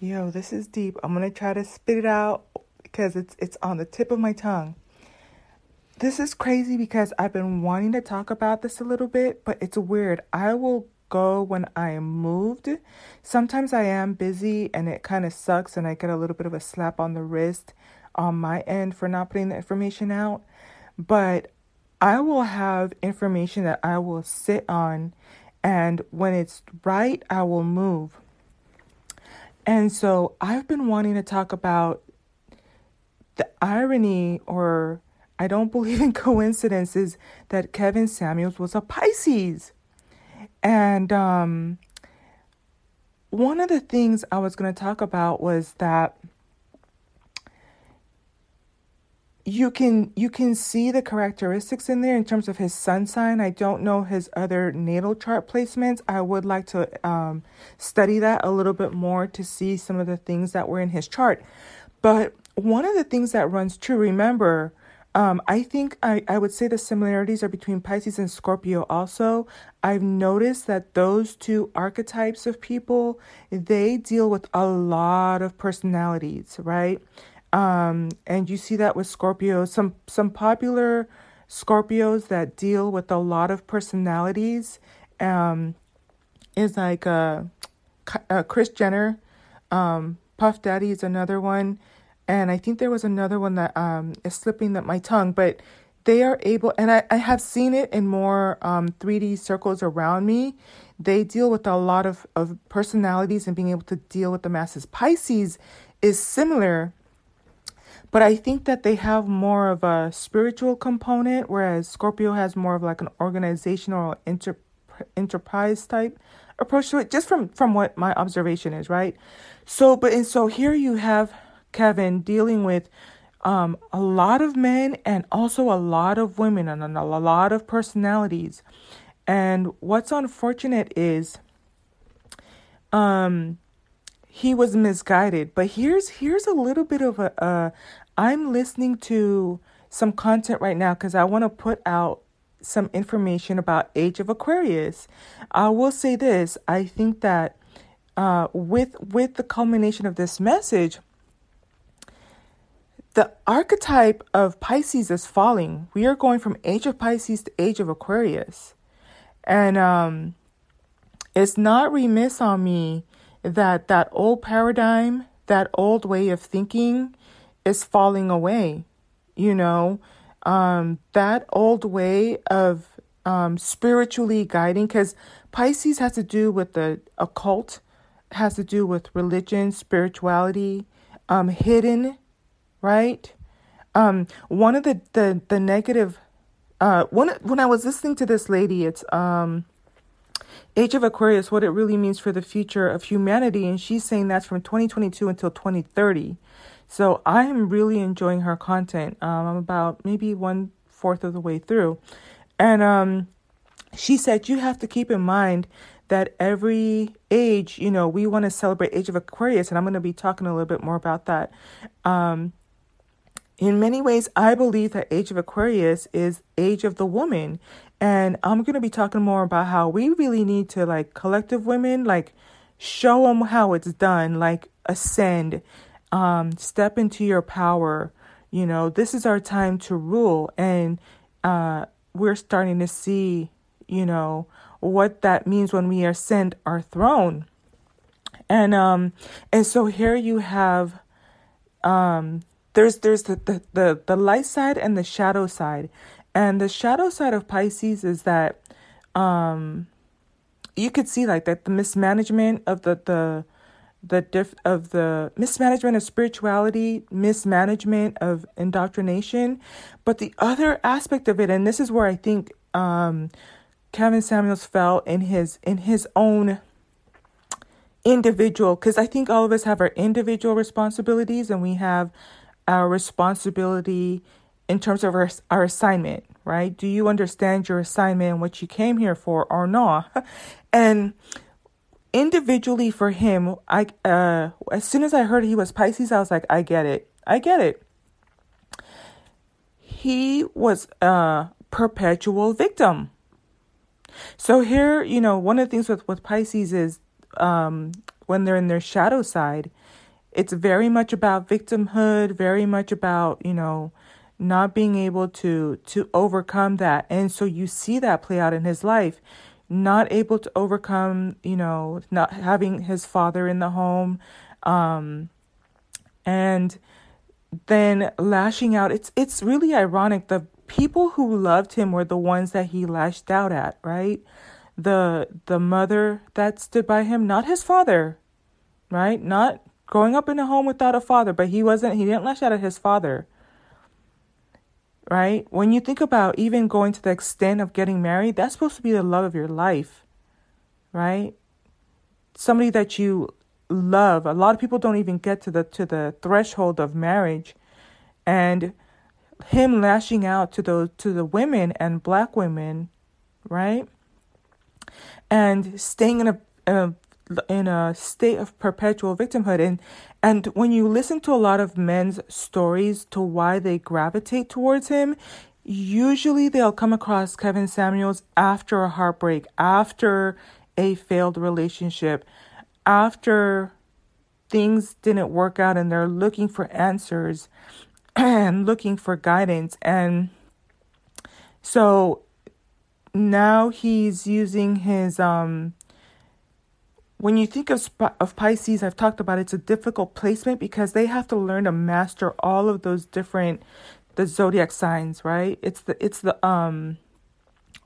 Yo, this is deep. I'm gonna try to spit it out because it's it's on the tip of my tongue. This is crazy because I've been wanting to talk about this a little bit, but it's weird. I will go when I am moved. Sometimes I am busy and it kind of sucks and I get a little bit of a slap on the wrist on my end for not putting the information out. But I will have information that I will sit on and when it's right, I will move. And so I've been wanting to talk about the irony, or I don't believe in coincidences, that Kevin Samuels was a Pisces. And um, one of the things I was going to talk about was that you can you can see the characteristics in there in terms of his sun sign. I don't know his other natal chart placements. I would like to um, study that a little bit more to see some of the things that were in his chart. But one of the things that runs true, remember, um, I think I, I would say the similarities are between Pisces and Scorpio also. I've noticed that those two archetypes of people, they deal with a lot of personalities, right? Um, and you see that with Scorpios. Some some popular Scorpios that deal with a lot of personalities um, is like uh, uh, Kris Jenner, um, Puff Daddy is another one, and I think there was another one that um, is slipping that my tongue, but they are able, and I, I have seen it in more um, 3D circles around me. They deal with a lot of, of personalities and being able to deal with the masses. Pisces is similar but I think that they have more of a spiritual component, whereas Scorpio has more of like an organizational inter- enterprise type approach to it, just from from what my observation is, right? So, but and so here you have Kevin dealing with um, a lot of men and also a lot of women and a lot of personalities. And what's unfortunate is, um, he was misguided. But here's here's a little bit of a. Uh, I'm listening to some content right now because I want to put out some information about Age of Aquarius. I will say this: I think that uh, with with the culmination of this message, the archetype of Pisces is falling. We are going from Age of Pisces to Age of Aquarius, and um, it's not remiss on me that that old paradigm, that old way of thinking is falling away. You know, um, that old way of um, spiritually guiding, because Pisces has to do with the occult, has to do with religion, spirituality, um, hidden, right? Um, one of the the the negative, uh, one when I was listening to this lady, it's um, Age of Aquarius, what it really means for the future of humanity. And she's saying that's from 2022 until 2030. So I am really enjoying her content. Um, I'm about maybe one fourth of the way through. And um, she said, you have to keep in mind that every age, you know, we want to celebrate Age of Aquarius. And I'm going to be talking a little bit more about that. Um, in many ways, I believe that Age of Aquarius is Age of the Woman. And I'm going to be talking more about how we really need to, like, collective women, like, show them how it's done, like, ascend, um, step into your power. You know, this is our time to rule. And uh, we're starting to see, you know, what that means when we ascend our throne. And um and so here you have um there's there's the, the, the, the light side and the shadow side. And the shadow side of Pisces is that um you could see like that the mismanagement of the the the diff of the mismanagement of spirituality, mismanagement of indoctrination, but the other aspect of it, and this is where I think um, Kevin Samuels fell in his in his own individual, because I think all of us have our individual responsibilities, and we have our responsibility in terms of our, our assignment, right? Do you understand your assignment and what you came here for or not? And individually for him, I uh as soon as I heard he was Pisces, I was like, I get it. I get it. He was a perpetual victim. So here, you know, one of the things with with Pisces is um when they're in their shadow side. It's very much about victimhood, very much about, you know, not being able to to overcome that. And so you see that play out in his life. Not able to overcome, you know, not having his father in the home, um, and then lashing out. It's it's really ironic. The people who loved him were the ones that he lashed out at, right? The the mother that stood by him, not his father, right? Not growing up in a home without a father, but he wasn't he didn't lash out at his father. Right? When you think about even going to the extent of getting married, that's supposed to be the love of your life. Right? Somebody that you love. A lot of people don't even get to the to the threshold of marriage. And him lashing out to those to the women and black women, right? And staying in a, in a in a state of perpetual victimhood and and when you listen to a lot of men's stories to why they gravitate towards him usually they'll come across Kevin Samuels after a heartbreak after a failed relationship after things didn't work out and they're looking for answers and looking for guidance. And so now he's using his um when you think of of Pisces, I've talked about it's a difficult placement because they have to learn to master all of those different the zodiac signs, right? It's the it's the um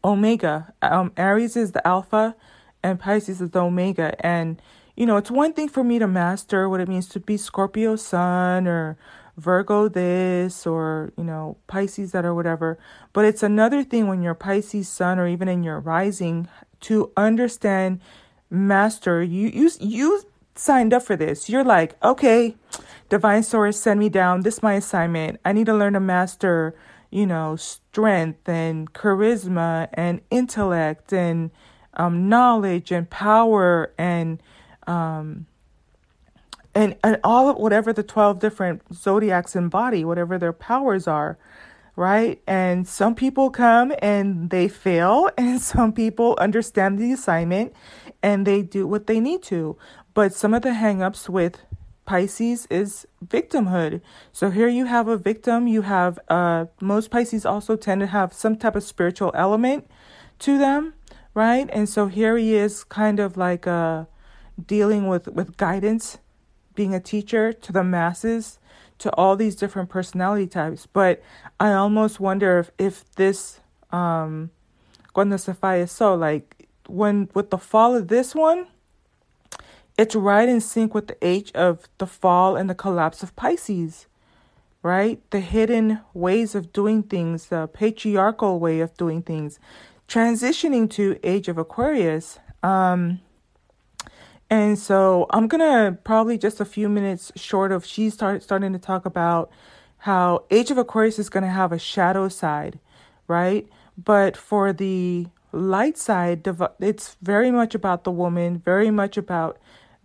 omega. Um Aries is the alpha and Pisces is the omega and you know, it's one thing for me to master what it means to be Scorpio sun or Virgo this or, you know, Pisces that or whatever. But it's another thing when you're Pisces sun or even in your rising to understand master you you you signed up for this. You're like, okay, divine source send me down. This is my assignment. I need to learn to master, you know, strength and charisma and intellect and um, knowledge and power and um, and and all of whatever the 12 different zodiacs embody whatever their powers are right and some people come and they fail and some people understand the assignment and they do what they need to but some of the hangups with Pisces is victimhood. So here you have a victim, you have uh most Pisces also tend to have some type of spiritual element to them, right? And so here he is kind of like uh dealing with with guidance being a teacher to the masses, to all these different personality types. But I almost wonder if, if this um cuando fue so like when with the fall of this one, it's right in sync with the age of the fall and the collapse of Pisces. Right? The hidden ways of doing things, the patriarchal way of doing things, transitioning to age of Aquarius. Um and so I'm gonna probably just a few minutes short of she start starting to talk about how Age of Aquarius is gonna have a shadow side, right? But for the light side, it's very much about the woman, very much about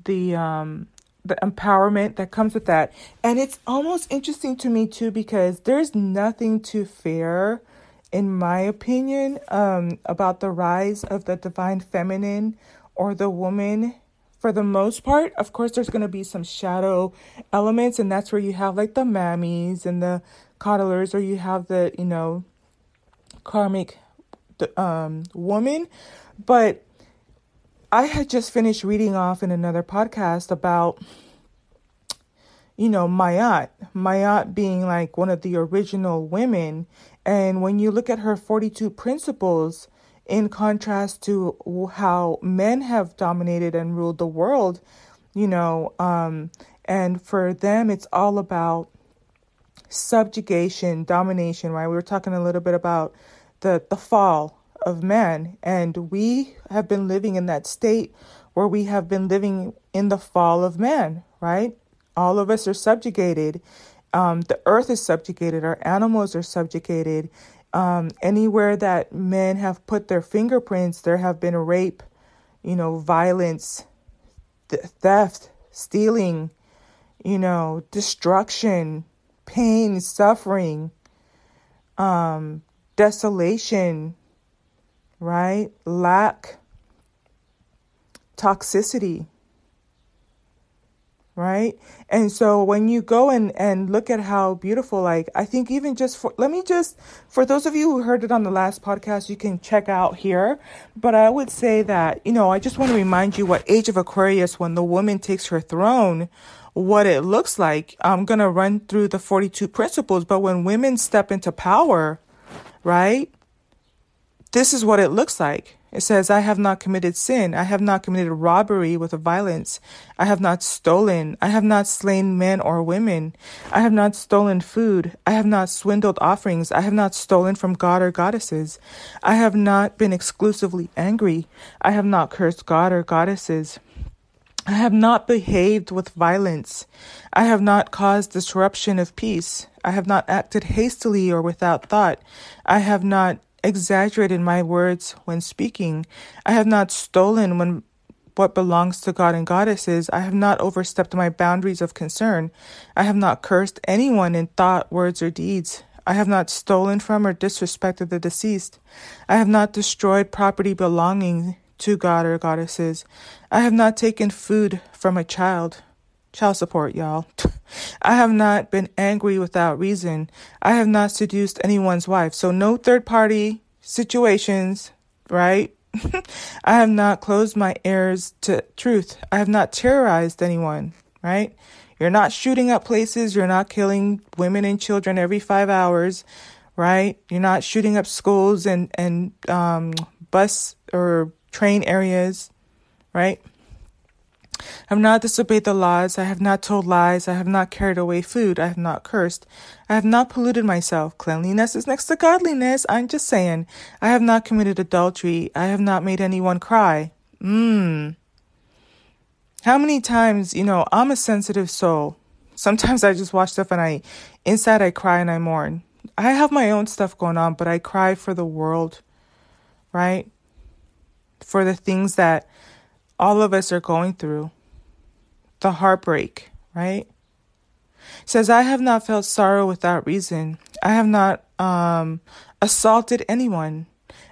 the um the empowerment that comes with that. And it's almost interesting to me too because there's nothing to fear in my opinion um about the rise of the divine feminine or the woman for the most part, of course, there's going to be some shadow elements, and that's where you have like the mammies and the coddlers, or you have the, you know, karmic um, woman. But I had just finished reading off in another podcast about, you know, Ma'at. Ma'at being like one of the original women. And when you look at her 42 principles, in contrast to how men have dominated and ruled the world, you know, um, and for them, it's all about subjugation, domination, right? We were talking a little bit about the, the fall of man, and we have been living in that state where we have been living in the fall of man, right? All of us are subjugated. Um, the earth is subjugated, our animals are subjugated, um, anywhere that men have put their fingerprints, there have been rape, you know, violence, th- theft, stealing, you know, destruction, pain, suffering, um, desolation, right? Lack, toxicity. Right? And so when you go and, and look at how beautiful, like, I think even just for, let me just, for those of you who heard it on the last podcast, you can check out here. But I would say that, you know, I just want to remind you what Age of Aquarius, when the woman takes her throne, what it looks like. I'm going to run through the 42 principles, but when women step into power, right? This is what it looks like. It says, I have not committed sin. I have not committed robbery with violence. I have not stolen. I have not slain men or women. I have not stolen food. I have not swindled offerings. I have not stolen from God or goddesses. I have not been exclusively angry. I have not cursed God or goddesses. I have not behaved with violence. I have not caused disruption of peace. I have not acted hastily or without thought. I have not exaggerated my words when speaking. I have not stolen when what belongs to God and goddesses. I have not overstepped my boundaries of concern. I have not cursed anyone in thought, words, or deeds. I have not stolen from or disrespected the deceased. I have not destroyed property belonging to God or goddesses. I have not taken food from a child. Child support, y'all. I have not been angry without reason. I have not seduced anyone's wife. So, no third party situations, right? I have not closed my ears to truth. I have not terrorized anyone, right? You're not shooting up places. You're not killing women and children every five hours, right? You're not shooting up schools and, and um, bus or train areas, right? I have not disobeyed the laws. I have not told lies. I have not carried away food. I have not cursed. I have not polluted myself. Cleanliness is next to godliness. I'm just saying. I have not committed adultery. I have not made anyone cry. Mmm. How many times, you know, I'm a sensitive soul. Sometimes I just watch stuff and I, inside I cry and I mourn. I have my own stuff going on, but I cry for the world, right? For the things that all of us are going through the heartbreak, right? It says, I have not felt sorrow without reason. I have not um, assaulted anyone.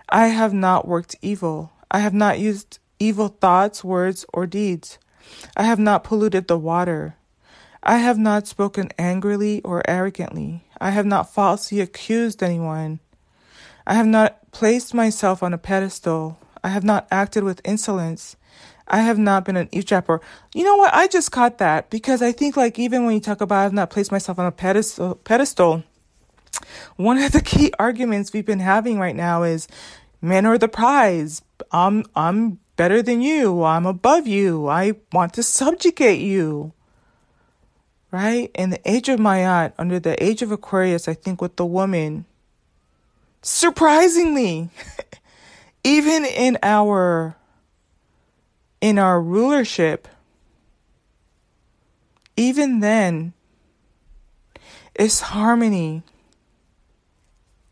I have not worked evil. I have not used evil thoughts, words, or deeds. I have not polluted the water. I have not spoken angrily or arrogantly. I have not falsely accused anyone. I have not placed myself on a pedestal. I have not acted with insolence. I have not been an eavesdropper. You know what? I just caught that because I think like even when you talk about I have not placed myself on a pedestal, pedestal, one of the key arguments we've been having right now is men are the prize. I'm I'm better than you. I'm above you. I want to subjugate you. Right? In the age of Ma'at, under the age of Aquarius, I think with the woman, surprisingly, even in our in our rulership, even then, it's harmony.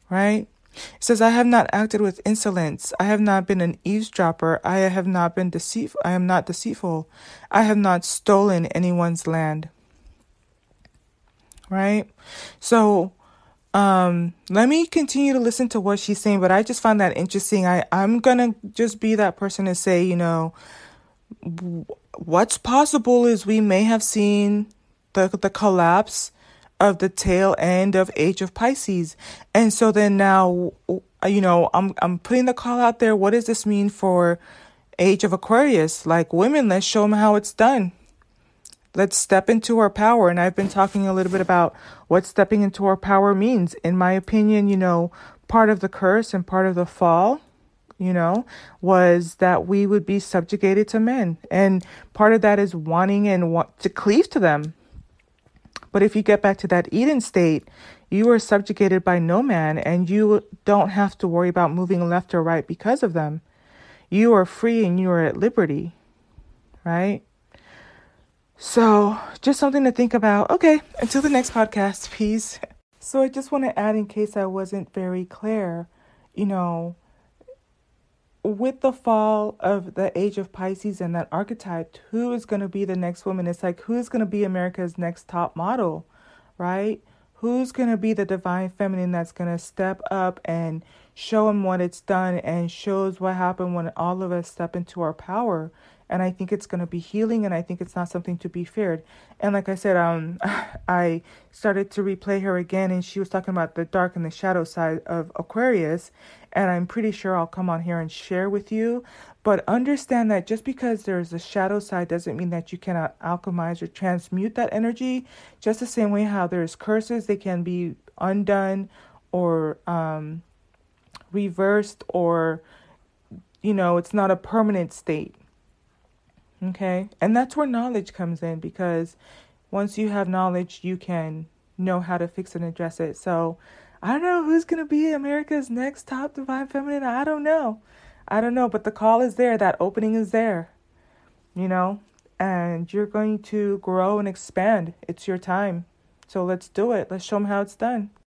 Right? It says, I have not acted with insolence. I have not been an eavesdropper. I have not been deceitful. I am not deceitful. I have not stolen anyone's land. Right? So, um, let me continue to listen to what she's saying, but I just find that interesting. I, I'm gonna just be that person to say, you know, what's possible is we may have seen the the collapse of the tail end of Age of Pisces. And so then now you know, I'm I'm putting the call out there. What does this mean for Age of Aquarius? Like women, let's show them how it's done. Let's step into our power. And I've been talking a little bit about what stepping into our power means. In my opinion, you know, part of the curse and part of the fall you know, was that we would be subjugated to men. And part of that is wanting and want to cleave to them. But if you get back to that Eden state, you are subjugated by no man and you don't have to worry about moving left or right because of them. You are free and you are at liberty, right? So, just something to think about. Okay, until the next podcast, peace. So, I just want to add in case I wasn't very clear, you know, with the fall of the age of Pisces and that archetype, who is going to be the next woman? It's like, who's going to be America's next top model, right? Who's going to be the divine feminine that's going to step up and show them what it's done and shows what happened when all of us step into our power and I think it's going to be healing and I think it's not something to be feared. And like I said, um I started to replay her again and she was talking about the dark and the shadow side of Aquarius and I'm pretty sure I'll come on here and share with you, but understand that just because there's a shadow side doesn't mean that you cannot alchemize or transmute that energy. Just the same way how there's curses, they can be undone or um reversed or you know, it's not a permanent state. Okay? And that's where knowledge comes in because once you have knowledge, you can know how to fix and address it. So, I don't know who's going to be America's next top divine feminine. I don't know. I don't know, but the call is there. That opening is there. You know, and you're going to grow and expand. It's your time. So let's do it. Let's show them how it's done.